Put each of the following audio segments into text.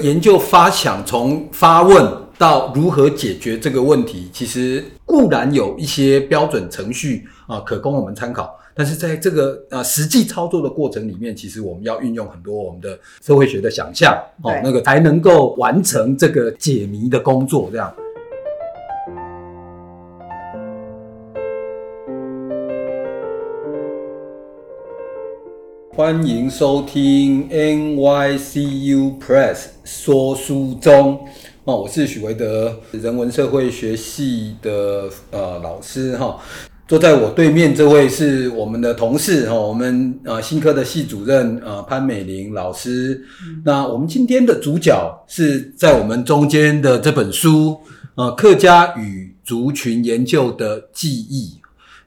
研究发想从发问到如何解决这个问题，其实固然有一些标准程序啊，可供我们参考。但是在这个呃实际操作的过程里面，其实我们要运用很多我们的社会学的想象，哦，那个才能够完成这个解谜的工作。这样。欢迎收听 NYCU Press 说书中哦，我是许维德，人文社会学系的呃老师哈。坐在我对面这位是我们的同事哈，我们呃新科的系主任呃潘美玲老师。那我们今天的主角是在我们中间的这本书呃客家与族群研究的记忆。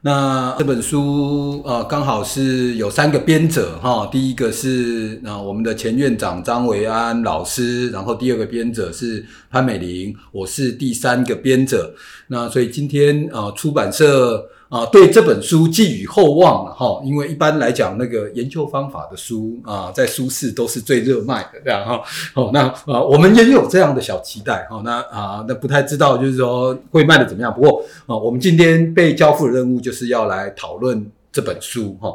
那这本书呃刚好是有三个编者哈，第一个是呃我们的前院长张维安老师，然后第二个编者是潘美玲，我是第三个编者。那所以今天呃出版社。啊，对这本书寄予厚望了哈，因为一般来讲，那个研究方法的书啊，在书市都是最热卖的这样哈。哦，那啊，我们也有这样的小期待哈。那啊，那不太知道就是说会卖的怎么样。不过啊，我们今天被交付的任务就是要来讨论这本书哈。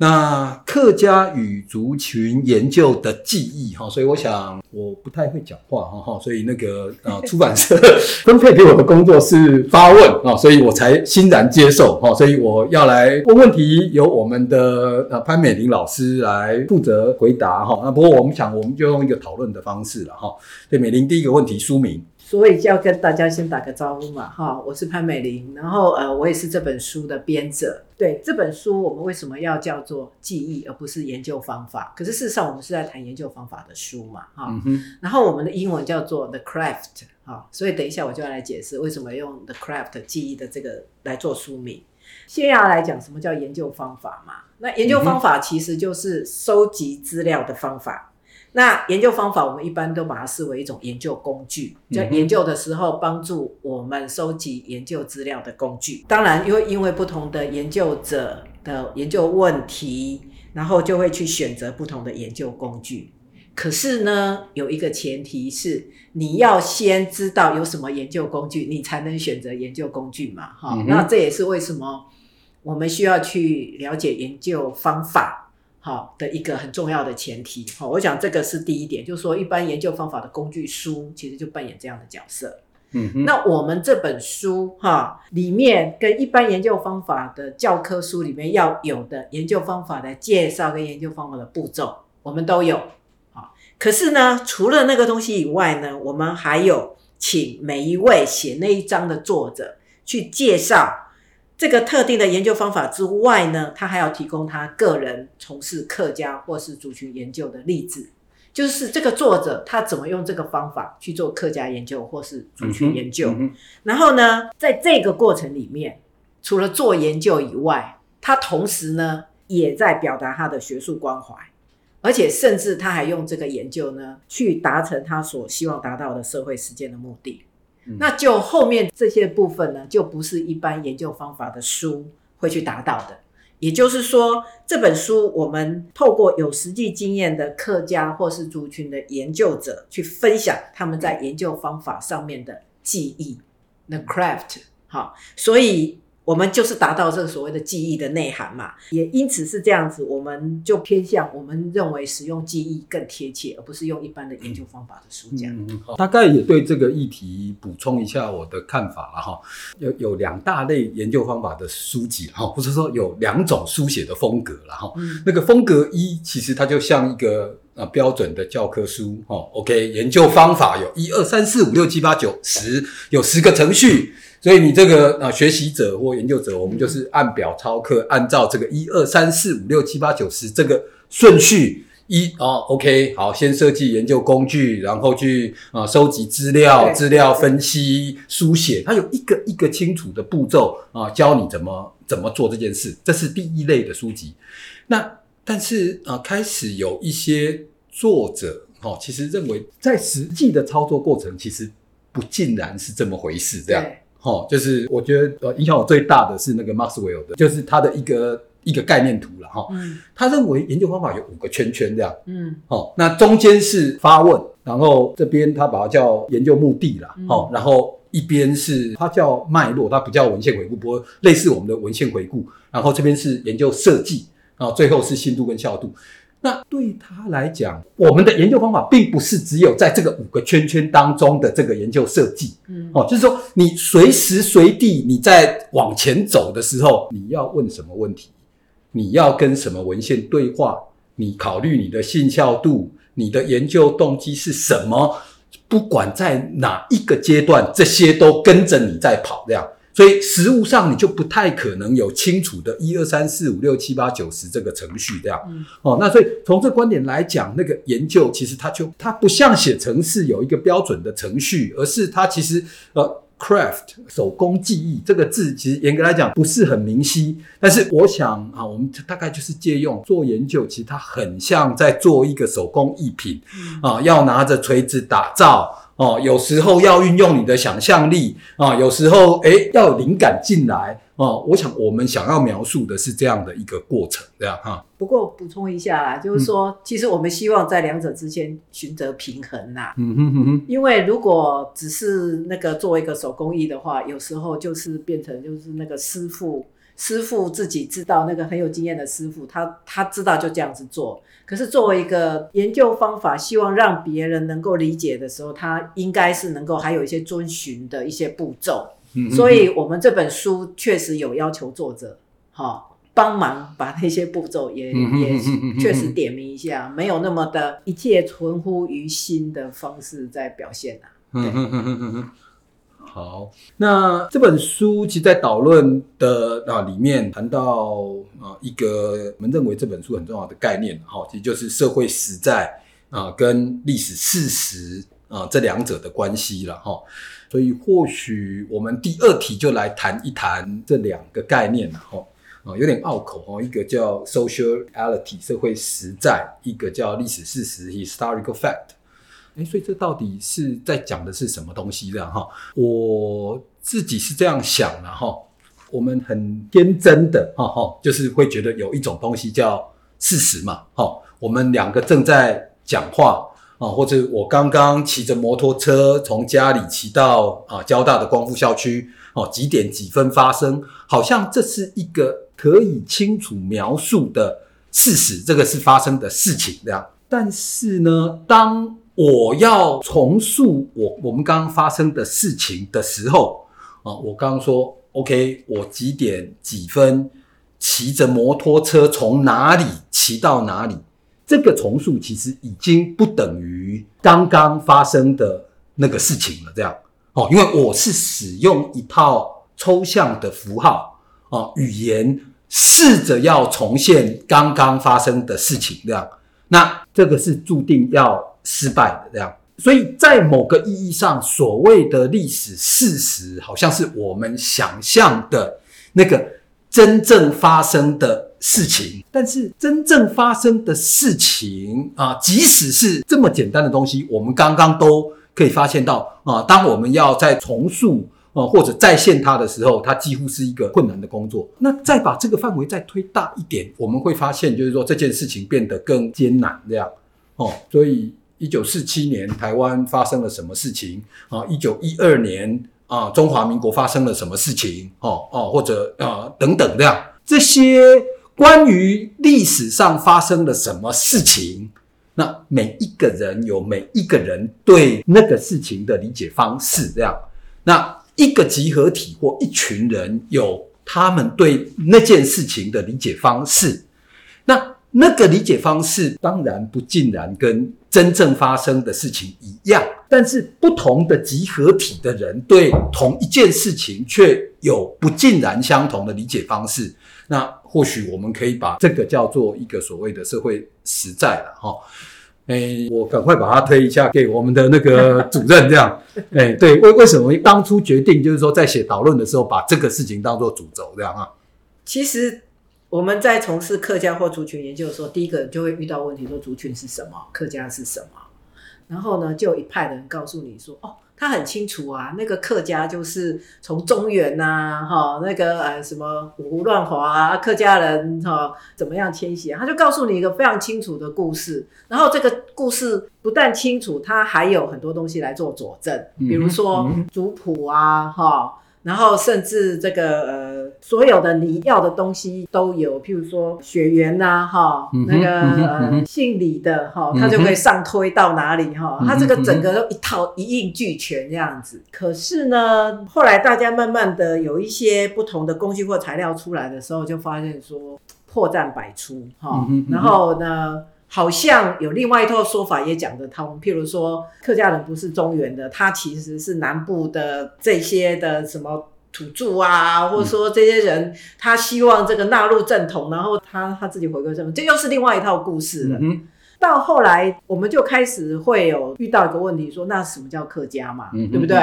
那客家与族群研究的记忆哈，所以我想我不太会讲话哈哈，所以那个呃 出版社分配给我的工作是发问啊，所以我才欣然接受哈，所以我要来问问题，由我们的呃潘美玲老师来负责回答哈。那不过我们想我们就用一个讨论的方式了哈。对，美玲第一个问题，书名。所以就要跟大家先打个招呼嘛，哈，我是潘美玲，然后呃，我也是这本书的编者。对这本书，我们为什么要叫做记忆而不是研究方法？可是事实上，我们是在谈研究方法的书嘛，哈。然后我们的英文叫做 The Craft，哈，所以等一下我就要来解释为什么用 The Craft 记忆的这个来做书名。先要来讲什么叫研究方法嘛？那研究方法其实就是收集资料的方法。那研究方法，我们一般都把它视为一种研究工具，在研究的时候帮助我们收集研究资料的工具。当然，因为因为不同的研究者的研究问题，然后就会去选择不同的研究工具。可是呢，有一个前提是你要先知道有什么研究工具，你才能选择研究工具嘛。哈，那这也是为什么我们需要去了解研究方法。好的一个很重要的前提，好，我想这个是第一点，就是说一般研究方法的工具书其实就扮演这样的角色。嗯，那我们这本书哈里面跟一般研究方法的教科书里面要有的研究方法的介绍跟研究方法的步骤，我们都有。好，可是呢，除了那个东西以外呢，我们还有请每一位写那一章的作者去介绍。这个特定的研究方法之外呢，他还要提供他个人从事客家或是族群研究的例子，就是这个作者他怎么用这个方法去做客家研究或是族群研究。然后呢，在这个过程里面，除了做研究以外，他同时呢也在表达他的学术关怀，而且甚至他还用这个研究呢去达成他所希望达到的社会实践的目的。那就后面这些部分呢，就不是一般研究方法的书会去达到的。也就是说，这本书我们透过有实际经验的客家或是族群的研究者去分享他们在研究方法上面的记忆，the craft。好，所以。我们就是达到这个所谓的记忆的内涵嘛，也因此是这样子，我们就偏向我们认为使用记忆更贴切，而不是用一般的研究方法的书讲。嗯大概也对这个议题补充一下我的看法了哈，有有两大类研究方法的书籍哈，或者说有两种书写的风格了哈。那个风格一其实它就像一个呃标准的教科书哈，OK，研究方法有一二三四五六七八九十，有十个程序。所以你这个啊学习者或研究者，我们就是按表操课，按照这个一二三四五六七八九十这个顺序一哦，OK，好，先设计研究工具，然后去啊收集资料、资料分析、书写，它有一个一个清楚的步骤啊，教你怎么怎么做这件事。这是第一类的书籍。那但是啊，开始有一些作者哦，其实认为在实际的操作过程，其实不尽然是这么回事，这样。哦，就是我觉得呃影响我最大的是那个 Maxwell 的，就是他的一个一个概念图了哈。嗯，他认为研究方法有五个圈圈这样。嗯，哦，那中间是发问，然后这边他把它叫研究目的啦，哦，然后一边是它叫脉络，它不叫文献回顾，不过类似我们的文献回顾。然后这边是研究设计，然后最后是信度跟效度。那对他来讲，我们的研究方法并不是只有在这个五个圈圈当中的这个研究设计，嗯，哦，就是说你随时随地你在往前走的时候，你要问什么问题，你要跟什么文献对话，你考虑你的信效度，你的研究动机是什么，不管在哪一个阶段，这些都跟着你在跑，这样。所以实物上你就不太可能有清楚的一二三四五六七八九十这个程序这样，哦，那所以从这观点来讲，那个研究其实它就它不像写程式有一个标准的程序，而是它其实呃 craft 手工技艺这个字其实严格来讲不是很明晰，但是我想啊，我们大概就是借用做研究，其实它很像在做一个手工艺品啊，要拿着锤子打造。哦，有时候要运用你的想象力啊，有时候诶要有灵感进来哦。我想我们想要描述的是这样的一个过程，这样哈。不过补充一下啦，就是说，其实我们希望在两者之间寻得平衡呐。嗯哼哼哼。因为如果只是那个作为一个手工艺的话，有时候就是变成就是那个师傅。师傅自己知道那个很有经验的师傅，他他知道就这样子做。可是作为一个研究方法，希望让别人能够理解的时候，他应该是能够还有一些遵循的一些步骤。所以，我们这本书确实有要求作者，哈，帮忙把那些步骤也也确实点明一下，没有那么的一切存乎于心的方式在表现。好，那这本书其实，在导论的啊里面谈到啊一个我们认为这本书很重要的概念，哈，其实就是社会实在啊跟历史事实啊这两者的关系了，哈。所以或许我们第二题就来谈一谈这两个概念了，哈啊有点拗口哦，一个叫 sociality 社会实在，一个叫历史事实 historical fact。哎，所以这到底是在讲的是什么东西？这样哈，我自己是这样想的哈。我们很天真的哈哈，就是会觉得有一种东西叫事实嘛。哈，我们两个正在讲话啊，或者我刚刚骑着摩托车从家里骑到啊交大的光复校区哦，几点几分发生？好像这是一个可以清楚描述的事实，这个是发生的事情这样。但是呢，当我要重塑我我们刚刚发生的事情的时候啊，我刚刚说 OK，我几点几分骑着摩托车从哪里骑到哪里，这个重塑其实已经不等于刚刚发生的那个事情了。这样哦，因为我是使用一套抽象的符号啊语言，试着要重现刚刚发生的事情。这样，那这个是注定要。失败的这样，所以在某个意义上，所谓的历史事实，好像是我们想象的那个真正发生的事情。但是真正发生的事情啊，即使是这么简单的东西，我们刚刚都可以发现到啊，当我们要再重塑啊或者再现它的时候，它几乎是一个困难的工作。那再把这个范围再推大一点，我们会发现，就是说这件事情变得更艰难这样哦，所以。一九四七年，台湾发生了什么事情啊？一九一二年啊，中华民国发生了什么事情？哦哦，或者啊等等这样，这些关于历史上发生了什么事情，那每一个人有每一个人对那个事情的理解方式，这样，那一个集合体或一群人有他们对那件事情的理解方式，那。那个理解方式当然不尽然跟真正发生的事情一样，但是不同的集合体的人对同一件事情却有不尽然相同的理解方式。那或许我们可以把这个叫做一个所谓的社会实在了哈。哎，我赶快把它推一下给我们的那个主任，这样。哎，对，为为什么当初决定就是说在写导论的时候把这个事情当做主轴这样啊？其实。我们在从事客家或族群研究的时候，第一个就会遇到问题：说族群是什么，客家是什么？然后呢，就有一派的人告诉你说，哦，他很清楚啊，那个客家就是从中原呐、哈，那个呃什么五胡乱华啊，客家人哈怎么样迁徙啊，他就告诉你一个非常清楚的故事。然后这个故事不但清楚，它还有很多东西来做佐证，比如说族谱啊，哈。然后甚至这个呃，所有的你要的东西都有，譬如说血缘呐、哈，嗯那个姓李的哈，他就可以上推到哪里哈，他这个整个都一套一应俱全这样子。可是呢，后来大家慢慢的有一些不同的工具或材料出来的时候，就发现说破绽百出哈然后呢。好像有另外一套说法也讲得通，譬如说客家人不是中原的，他其实是南部的这些的什么土著啊，或者说这些人，他希望这个纳入正统，然后他他自己回归正统，这又是另外一套故事了。嗯，到后来，我们就开始会有遇到一个问题，说那什么叫客家嘛，嗯对不对？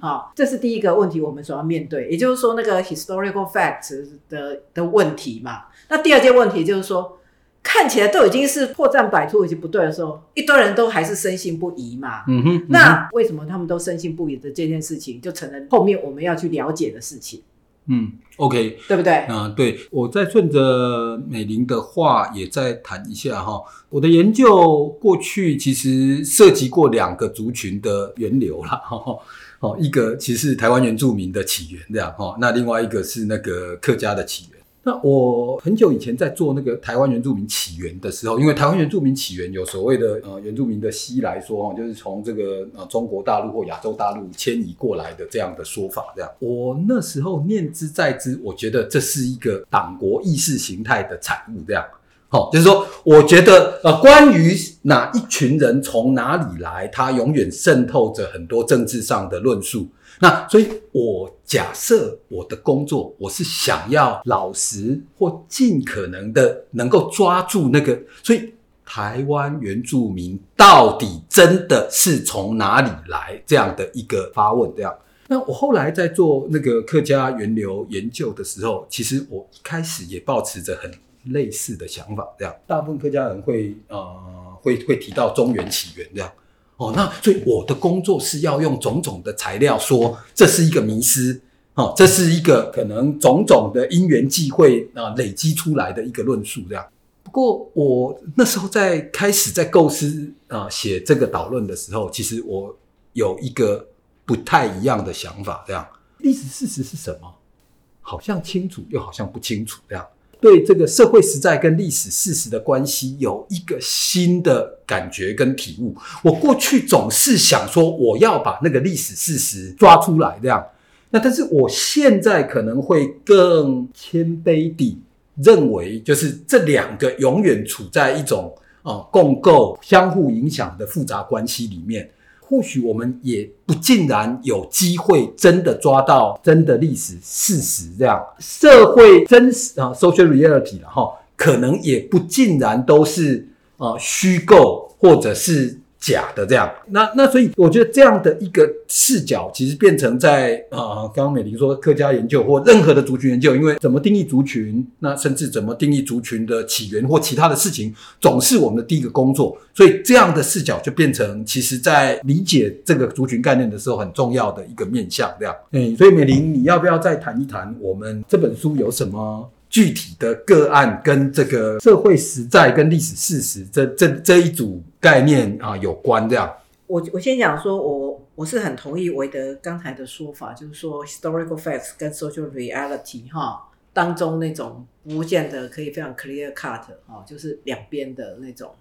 好，这是第一个问题，我们所要面对，也就是说那个 historical facts 的的问题嘛。那第二件问题就是说，看起来都已经是破绽百出，已经不对的时候，一堆人都还是深信不疑嘛。嗯哼，那为什么他们都深信不疑的这件事情，就成了后面我们要去了解的事情，嗯，OK，对不对？啊、对，我再顺着美玲的话也再谈一下哈。我的研究过去其实涉及过两个族群的源流啦，哈。哦，一个其实是台湾原住民的起源这样哈，那另外一个是那个客家的起源。那我很久以前在做那个台湾原住民起源的时候，因为台湾原住民起源有所谓的呃原住民的西来说哦，就是从这个呃中国大陆或亚洲大陆迁移过来的这样的说法，这样。我那时候念之在之，我觉得这是一个党国意识形态的产物，这样。好、就是说，我觉得呃，关于哪一群人从哪里来，它永远渗透着很多政治上的论述。那所以，我假设我的工作，我是想要老实或尽可能的能够抓住那个，所以台湾原住民到底真的是从哪里来这样的一个发问，这样。那我后来在做那个客家源流研究的时候，其实我一开始也抱持着很类似的想法，这样。大部分客家人会呃会会提到中原起源这样。哦，那所以我的工作是要用种种的材料说这是一个迷失，哦，这是一个可能种种的因缘际会啊、累积出来的一个论述这样。不过我那时候在开始在构思啊、写这个导论的时候，其实我有一个不太一样的想法，这样历史事实是什么？好像清楚，又好像不清楚，这样。对这个社会实在跟历史事实的关系有一个新的感觉跟体悟。我过去总是想说，我要把那个历史事实抓出来，这样。那但是我现在可能会更谦卑地认为，就是这两个永远处在一种啊、共构、相互影响的复杂关系里面。或许我们也不尽然有机会真的抓到真的历史事实，这样。社会真实啊，social reality 了哈，可能也不尽然都是啊虚构或者是假的这样。那那所以我觉得这样的一个视角，其实变成在啊，刚刚美玲说客家研究或任何的族群研究，因为怎么定义族群，那甚至怎么定义族群的起源或其他的事情，总是我们的第一个工作。所以这样的视角就变成，其实在理解这个族群概念的时候很重要的一个面向。这样，嗯，所以美玲，你要不要再谈一谈我们这本书有什么？具体的个案跟这个社会实在跟历史事实这这这一组概念啊有关，这样。我我先讲说，我我是很同意韦德刚才的说法，就是说 historical facts 跟 social reality 哈当中那种不见得可以非常 clear cut 哈，就是两边的那种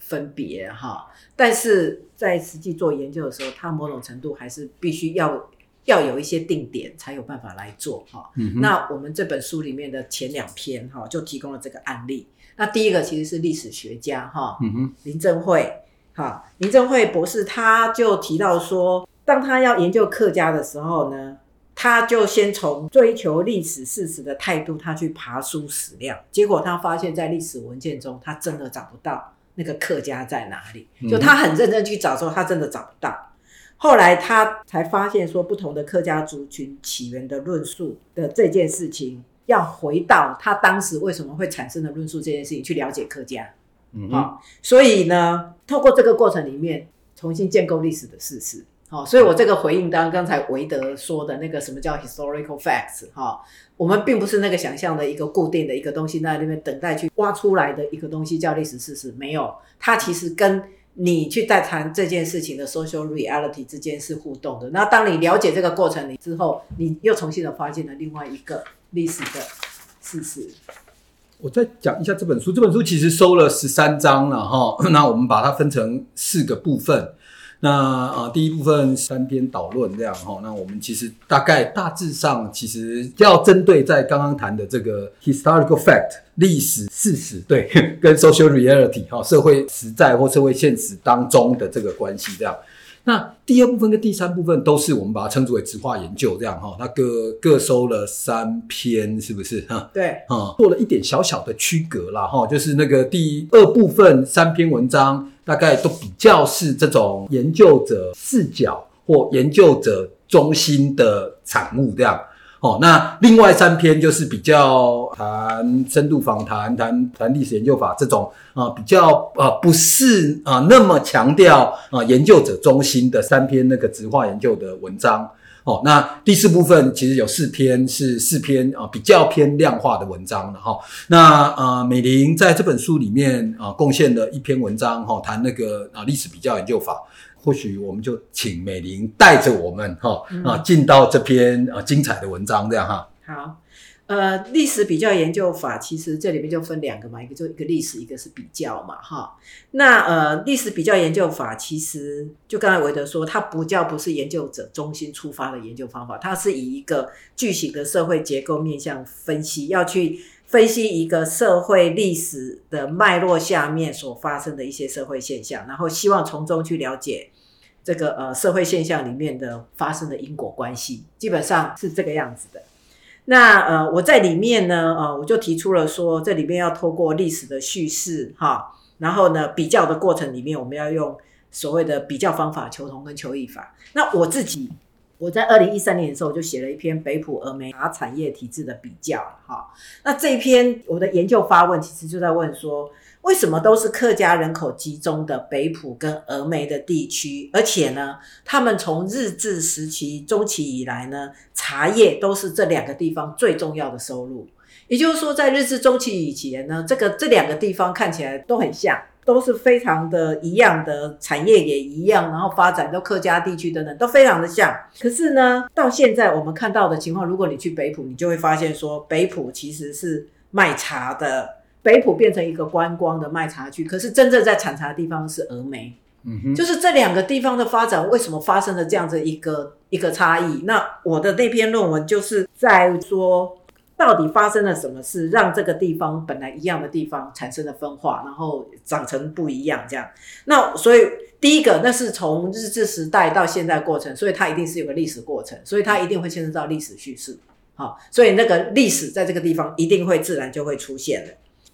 分别哈。但是在实际做研究的时候，它某种程度还是必须要要有一些定点才有办法来做哈。嗯那我们这本书里面的前两篇哈，就提供了这个案例。那第一个其实是历史学家哈，林正惠，哈，林正惠博士他就提到说，当他要研究客家的时候呢，他就先从追求历史事实的态度，他去爬书史料，结果他发现，在历史文件中，他真的找不到那个客家在哪里。就他很认真去找之后，他真的找不到。后来他才发现说，不同的客家族群起源的论述的这件事情，要回到他当时为什么会产生的论述这件事情去了解客家。嗯哼好、所以呢，透过这个过程里面，重新建构历史的事实。好，所以我这个回应当刚才韦德说的那个什么叫 historical facts 哈，我们并不是那个想象的一个固定的一个东西在那边等待去挖出来的一个东西叫历史事实，没有，它其实跟你去在谈这件事情的 social reality 之间是互动的。那当你了解这个过程你之后，你又重新的发现了另外一个历史的事实。我再讲一下这本书，这本书其实收了十三章了哈，那我们把它分成四个部分。那啊，第一部分三篇导论这样哈，那我们其实大概大致上其实要针对在刚刚谈的这个 historical fact 历史事实对，跟 social reality 哈社会实在或社会现实当中的这个关系这样。那第二部分跟第三部分都是我们把它称之为直化研究这样哈，那各各收了三篇是不是哈？对，啊，做了一点小小的区隔啦哈，就是那个第二部分三篇文章大概都比较是这种研究者视角或研究者中心的产物这样。哦，那另外三篇就是比较谈深度访谈、谈谈历史研究法这种啊，比较啊不是啊那么强调啊研究者中心的三篇那个直化研究的文章。哦，那第四部分其实有四篇是四篇啊比较偏量化的文章的哈。那啊美玲在这本书里面啊贡献了一篇文章哈，谈那个啊历史比较研究法。或许我们就请美玲带着我们哈啊进到这篇啊精彩的文章，这样哈。好，呃，历史比较研究法其实这里面就分两个嘛，一个就一个历史，一个是比较嘛，哈。那呃，历史比较研究法其实就刚才韦德说，它不叫不是研究者中心出发的研究方法，它是以一个巨型的社会结构面向分析，要去分析一个社会历史的脉络下面所发生的一些社会现象，然后希望从中去了解。这个呃社会现象里面的发生的因果关系，基本上是这个样子的。那呃我在里面呢，呃我就提出了说，这里面要透过历史的叙事哈，然后呢比较的过程里面，我们要用所谓的比较方法，求同跟求异法。那我自己我在二零一三年的时候，就写了一篇北普峨眉茶产业体制的比较哈。那这一篇我的研究发问，其实就在问说。为什么都是客家人口集中的北埔跟峨眉的地区？而且呢，他们从日治时期中期以来呢，茶叶都是这两个地方最重要的收入。也就是说，在日治中期以前呢，这个这两个地方看起来都很像，都是非常的一样的产业也一样，然后发展都客家地区等等都非常的像。可是呢，到现在我们看到的情况，如果你去北埔，你就会发现说，北埔其实是卖茶的。北浦变成一个观光的卖茶区，可是真正在产茶的地方是峨眉，嗯哼，就是这两个地方的发展为什么发生了这样子一个一个差异？那我的那篇论文就是在说，到底发生了什么事，让这个地方本来一样的地方产生了分化，然后长成不一样这样。那所以第一个，那是从日治时代到现在过程，所以它一定是有个历史过程，所以它一定会牵涉到历史叙事，好，所以那个历史在这个地方一定会自然就会出现了。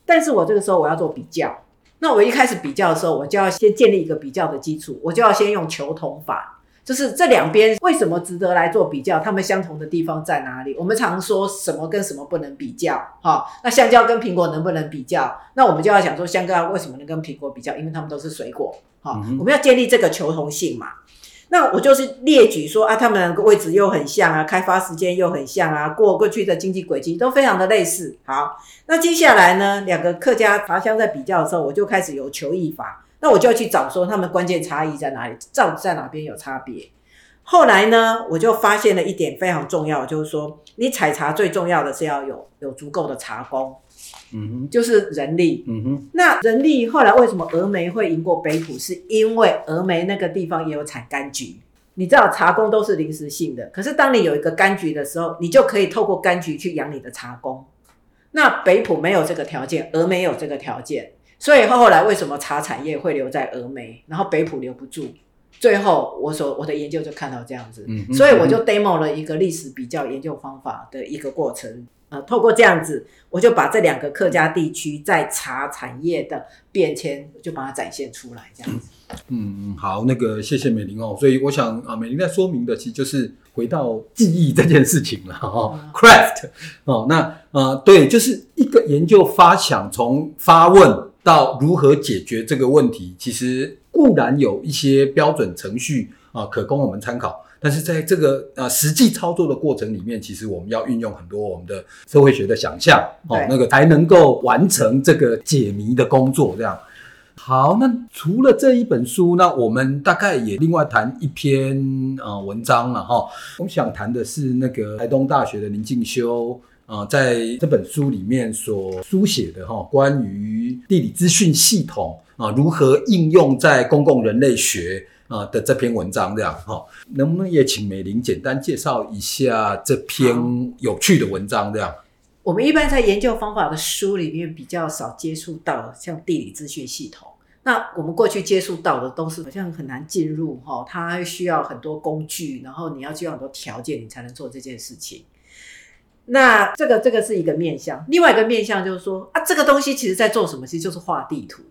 但是我这个时候我要做比较，那我一开始比较的时候，我就要先建立一个比较的基础，我就要先用求同法，就是这两边为什么值得来做比较，它们相同的地方在哪里？我们常说什么跟什么不能比较，哈，那香蕉跟苹果能不能比较？那我们就要想说香蕉为什么能跟苹果比较？因为它们都是水果，哈，我们要建立这个求同性嘛。那我就是列举说啊，他们位置又很像啊，开发时间又很像啊，过过去的经济轨迹都非常的类似。好，那接下来呢，两个客家茶乡在比较的时候，我就开始有求异法，那我就要去找说他们关键差异在哪里，到底在哪边有差别。后来呢，我就发现了一点非常重要，就是说你采茶最重要的是要有有足够的茶工。嗯哼，就是人力。嗯哼，那人力后来为什么峨眉会赢过北浦？是因为峨眉那个地方也有产柑橘。你知道茶工都是临时性的，可是当你有一个柑橘的时候，你就可以透过柑橘去养你的茶工。那北浦没有这个条件，峨眉有这个条件，所以后来为什么茶产业会留在峨眉，然后北浦留不住？最后我所我的研究就看到这样子，所以我就 demo 了一个历史比较研究方法的一个过程。呃，透过这样子，我就把这两个客家地区在茶产业的变迁，就把它展现出来，这样子。嗯，好，那个谢谢美玲哦。所以我想啊，美玲在说明的其实就是回到记忆这件事情了哈。Craft 哦，那呃，对，就是一个研究发想，从发问到如何解决这个问题，其实。固然有一些标准程序啊，可供我们参考。但是在这个呃实际操作的过程里面，其实我们要运用很多我们的社会学的想象哦，那个才能够完成这个解谜的工作。这样好，那除了这一本书，那我们大概也另外谈一篇呃文章了哈。我们想谈的是那个台东大学的林进修。啊、在这本书里面所书写的哈，关于地理资讯系统啊如何应用在公共人类学啊的这篇文章，这样哈，能不能也请美玲简单介绍一下这篇有趣的文章？这样，我们一般在研究方法的书里面比较少接触到像地理资讯系统。那我们过去接触到的都是好像很难进入哈，它需要很多工具，然后你要具有很多条件，你才能做这件事情。那这个这个是一个面向，另外一个面向就是说啊，这个东西其实在做什么？其实就是画地图。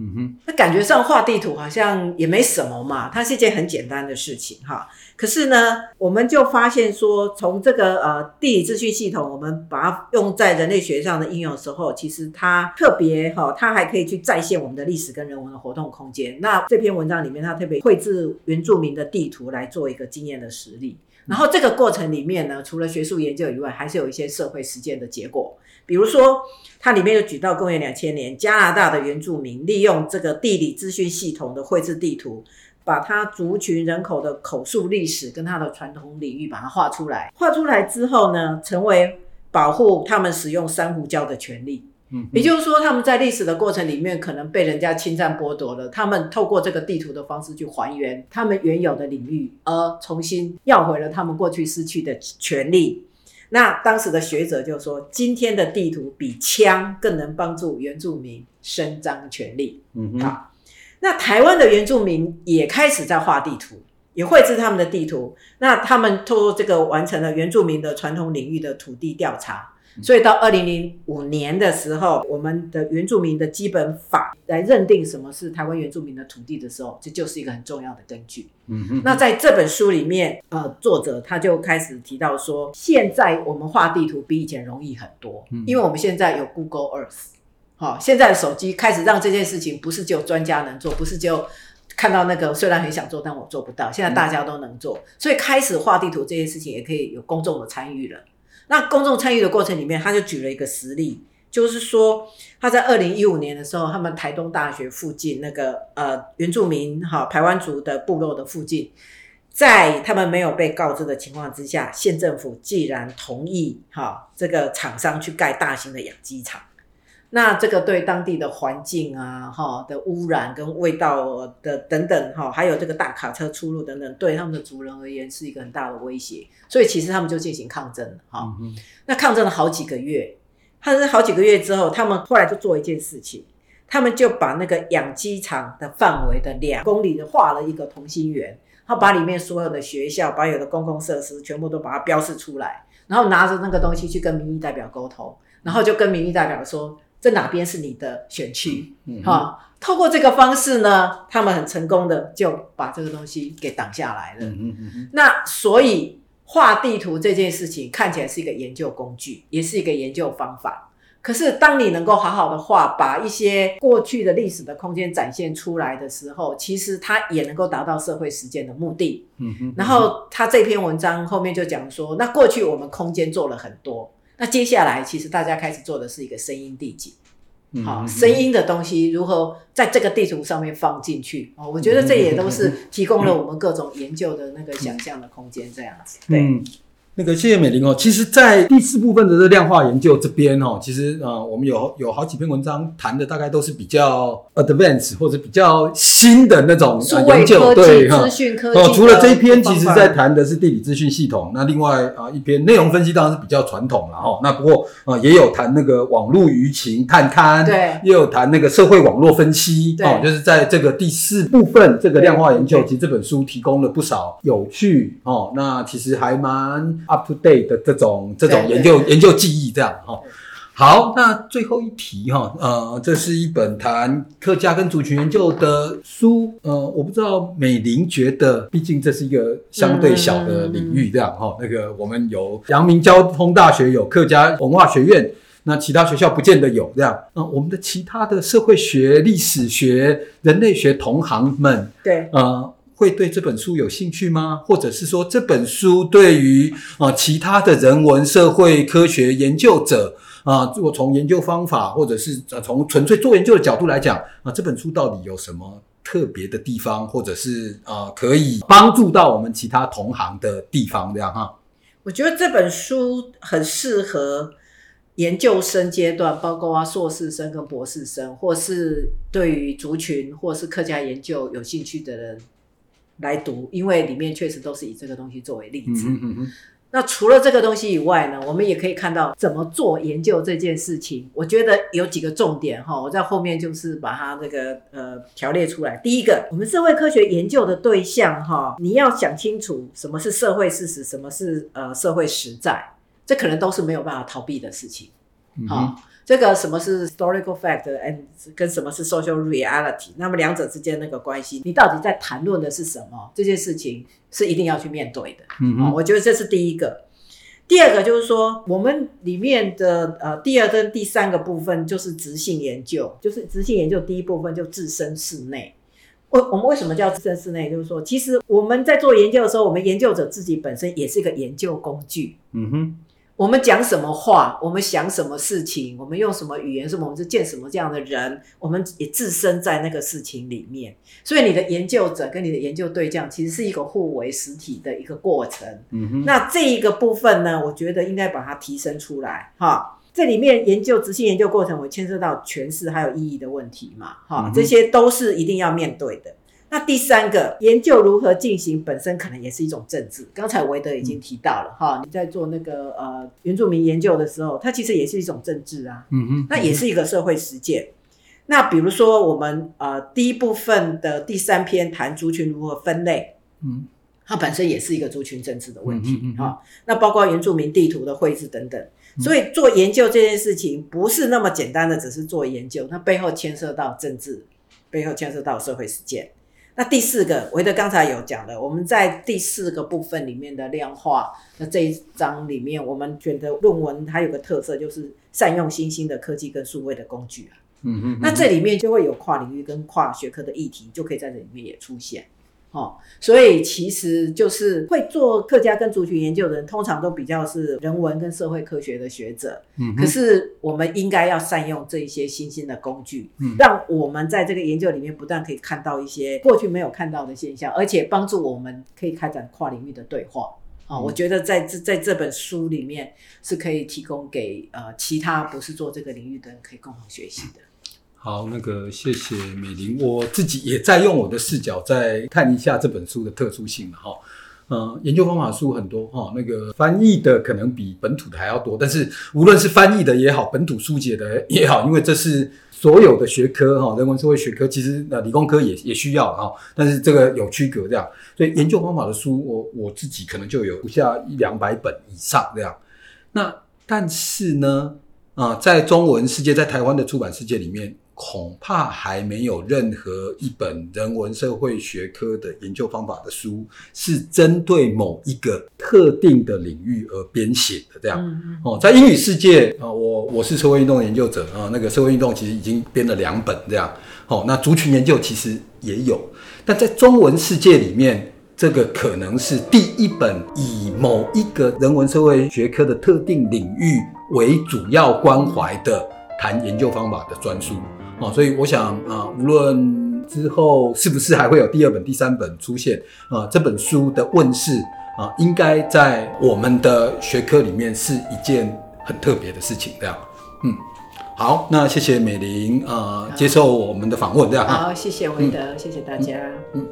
嗯哼，那感觉上画地图好像也没什么嘛，它是一件很简单的事情哈。可是呢，我们就发现说，从这个呃地理资讯系统，我们把它用在人类学上的应用的时候，其实它特别哈，它还可以去再现我们的历史跟人文的活动空间。那这篇文章里面，它特别绘制原住民的地图来做一个经验的实例。然后这个过程里面呢，除了学术研究以外，还是有一些社会实践的结果。比如说，它里面就举到公元两千年，加拿大的原住民利用这个地理资讯系统的绘制地图，把它族群人口的口述历史跟它的传统领域把它画出来。画出来之后呢，成为保护他们使用珊瑚礁的权利。嗯也就是说，他们在历史的过程里面可能被人家侵占剥夺了，他们透过这个地图的方式去还原他们原有的领域，而重新要回了他们过去失去的权利。那当时的学者就说，今天的地图比枪更能帮助原住民伸张权利。嗯哼，好，那台湾的原住民也开始在画地图，也绘制他们的地图。那他们透过这个完成了原住民的传统领域的土地调查。所以到二零零五年的时候，我们的原住民的基本法来认定什么是台湾原住民的土地的时候，这就是一个很重要的根据。嗯哼，那在这本书里面，呃，作者他就开始提到说，现在我们画地图比以前容易很多，嗯因为我们现在有 Google Earth，好、现在的手机开始让这件事情不是只有专家能做，不是只有看到那个虽然很想做，但我做不到，现在大家都能做，所以开始画地图这件事情也可以有公众的参与了。那公众参与的过程里面，他就举了一个实例，就是说他在二零一五年的时候，他们台东大学附近那个呃原住民哈台湾族的部落的附近，在他们没有被告知的情况之下，县政府既然同意哈这个厂商去盖大型的养鸡场，那这个对当地的环境啊哈的污染跟味道的等等哈，还有这个大卡车出入等等，对他们的族人而言是一个很大的威胁，所以其实他们就进行抗争了哈。嗯，那抗争了好几个月，他是好几个月之后，他们后来就做一件事情，他们就把那个养鸡场的范围的两公里的画了一个同心圆，然后把里面所有的学校、把有的公共设施全部都把它标示出来，然后拿着那个东西去跟民意代表沟通，然后就跟民意代表说，这哪边是你的选区？嗯哼，哈、透过这个方式呢，他们很成功的就把这个东西给挡下来了。嗯嗯，嗯，那所以画地图这件事情看起来是一个研究工具，也是一个研究方法。可是，当你能够好好的画，把一些过去的历史的空间展现出来的时候，其实它也能够达到社会实践的目的。嗯嗯，然后，他这篇文章后面就讲说，那过去我们空间做了很多，那接下来其实大家开始做的是一个声音地景。嗯好，声音的东西如何在这个地图上面放进去？哦，我觉得这也都是提供了我们各种研究的那个想象的空间，这样子。对，嗯，那个谢谢美玲哦。其实，在第四部分的这量化研究这边哦，其实呃，我们有有好几篇文章谈的大概都是比较 advanced 或者比较新的那种、数呃、研究，对哈资。讯科技哦，除了这一篇，其实在谈的是地理资讯系统。那另外啊、一篇内容分析当然是比较传统了哈。那不过啊、也有谈那个网络舆情探勘，对也有谈那个社会网络分析，哦，就是在这个第四部分这个量化研究，其实这本书提供了不少有趣哦，那其实还蛮 up to date 的这种这种研究研究记忆这样哈。哦好，那最后一题哈，呃，这是一本谈客家跟族群研究的书，呃，我不知道美玲觉得，毕竟这是一个相对小的领域，这样哈、那个我们有阳明交通大学有客家文化学院，那其他学校不见得有这样。啊、我们的其他的社会学、历史学、人类学同行们，对，呃，会对这本书有兴趣吗？或者是说这本书对于啊、其他的人文社会科学研究者啊，如果从研究方法或者是从纯粹做研究的角度来讲啊、这本书到底有什么特别的地方，或者是啊、可以帮助到我们其他同行的地方这样哈？我觉得这本书很适合研究生阶段，包括啊硕士生跟博士生，或是对于族群或是客家研究有兴趣的人来读，因为里面确实都是以这个东西作为例子。嗯嗯嗯那除了这个东西以外呢，我们也可以看到怎么做研究这件事情。我觉得有几个重点哈，我在后面就是把它这个呃条列出来。第一个，我们社会科学研究的对象哈，你要想清楚什么是社会事实，什么是呃社会实在，这可能都是没有办法逃避的事情。好、这个什么是 historical fact and 跟什么是 social reality，那么两者之间那个关系，你到底在谈论的是什么？这件事情是一定要去面对的。哦，嗯哼我觉得这是第一个。第二个就是说，我们里面的呃第二跟第三个部分就是直性研究，就是直性研究第一部分就置身事内。我我们为什么叫置身事内？就是说，其实我们在做研究的时候，我们研究者自己本身也是一个研究工具。嗯哼我们讲什么话，我们想什么事情，我们用什么语言，是我们是见什么这样的人，我们也置身在那个事情里面。所以你的研究者跟你的研究对象其实是一个互为实体的一个过程。嗯哼那这一个部分呢，我觉得应该把它提升出来哈。这里面研究执行研究过程，我牵涉到诠释还有意义的问题嘛，哈这些都是一定要面对的。那第三个，研究如何进行本身可能也是一种政治。刚才韦德已经提到了哈，你在做那个呃原住民研究的时候，它其实也是一种政治啊。嗯哼，那也是一个社会实践。那比如说我们呃第一部分的第三篇谈族群如何分类，嗯它本身也是一个族群政治的问题嗯嗯嗯嗯哈、那包括原住民地图的绘制等等。所以做研究这件事情不是那么简单的，只是做研究，它背后牵涉到政治，背后牵涉到社会实践。那第四个，维德刚才有讲的，我们在第四个部分里面的量化那这一章里面，我们觉得论文它有个特色，就是善用新兴的科技跟数位的工具啊。嗯哼，那这里面就会有跨领域跟跨学科的议题，就可以在这里面也出现。哦，所以其实就是会做客家跟族群研究的人，通常都比较是人文跟社会科学的学者。嗯可是我们应该要善用这一些新兴的工具，嗯让我们在这个研究里面不但可以看到一些过去没有看到的现象，而且帮助我们可以开展跨领域的对话。啊、嗯我觉得在这在这本书里面是可以提供给呃其他不是做这个领域的人可以共同学习的。好，那个谢谢美玲，我自己也在用我的视角再看一下这本书的特殊性哈。嗯，研究方法书很多哈，那个翻译的可能比本土的还要多，但是无论是翻译的也好，本土书解的也好，因为这是所有的学科哈，人文社会学科其实呃理工科也也需要哈，但是这个有区隔这样，所以研究方法的书我我自己可能就有不下一两百本以上这样。那但是呢，啊、在中文世界，在台湾的出版世界里面，恐怕还没有任何一本人文社会学科的研究方法的书是针对某一个特定的领域而编写的。这样、嗯哦，在英语世界啊、我我是社会运动的研究者啊、那个社会运动其实已经编了两本这样。哦，那族群研究其实也有，但在中文世界里面，这个可能是第一本以某一个人文社会学科的特定领域为主要关怀的谈研究方法的专书哦，所以我想啊，无论之后是不是还会有第二本、第三本出现啊，这本书的问世啊，应该在我们的学科里面是一件很特别的事情，这样，嗯。好，那谢谢美玲啊、呃接受我们的访问，这样。好，谢谢韦德，谢谢大家。嗯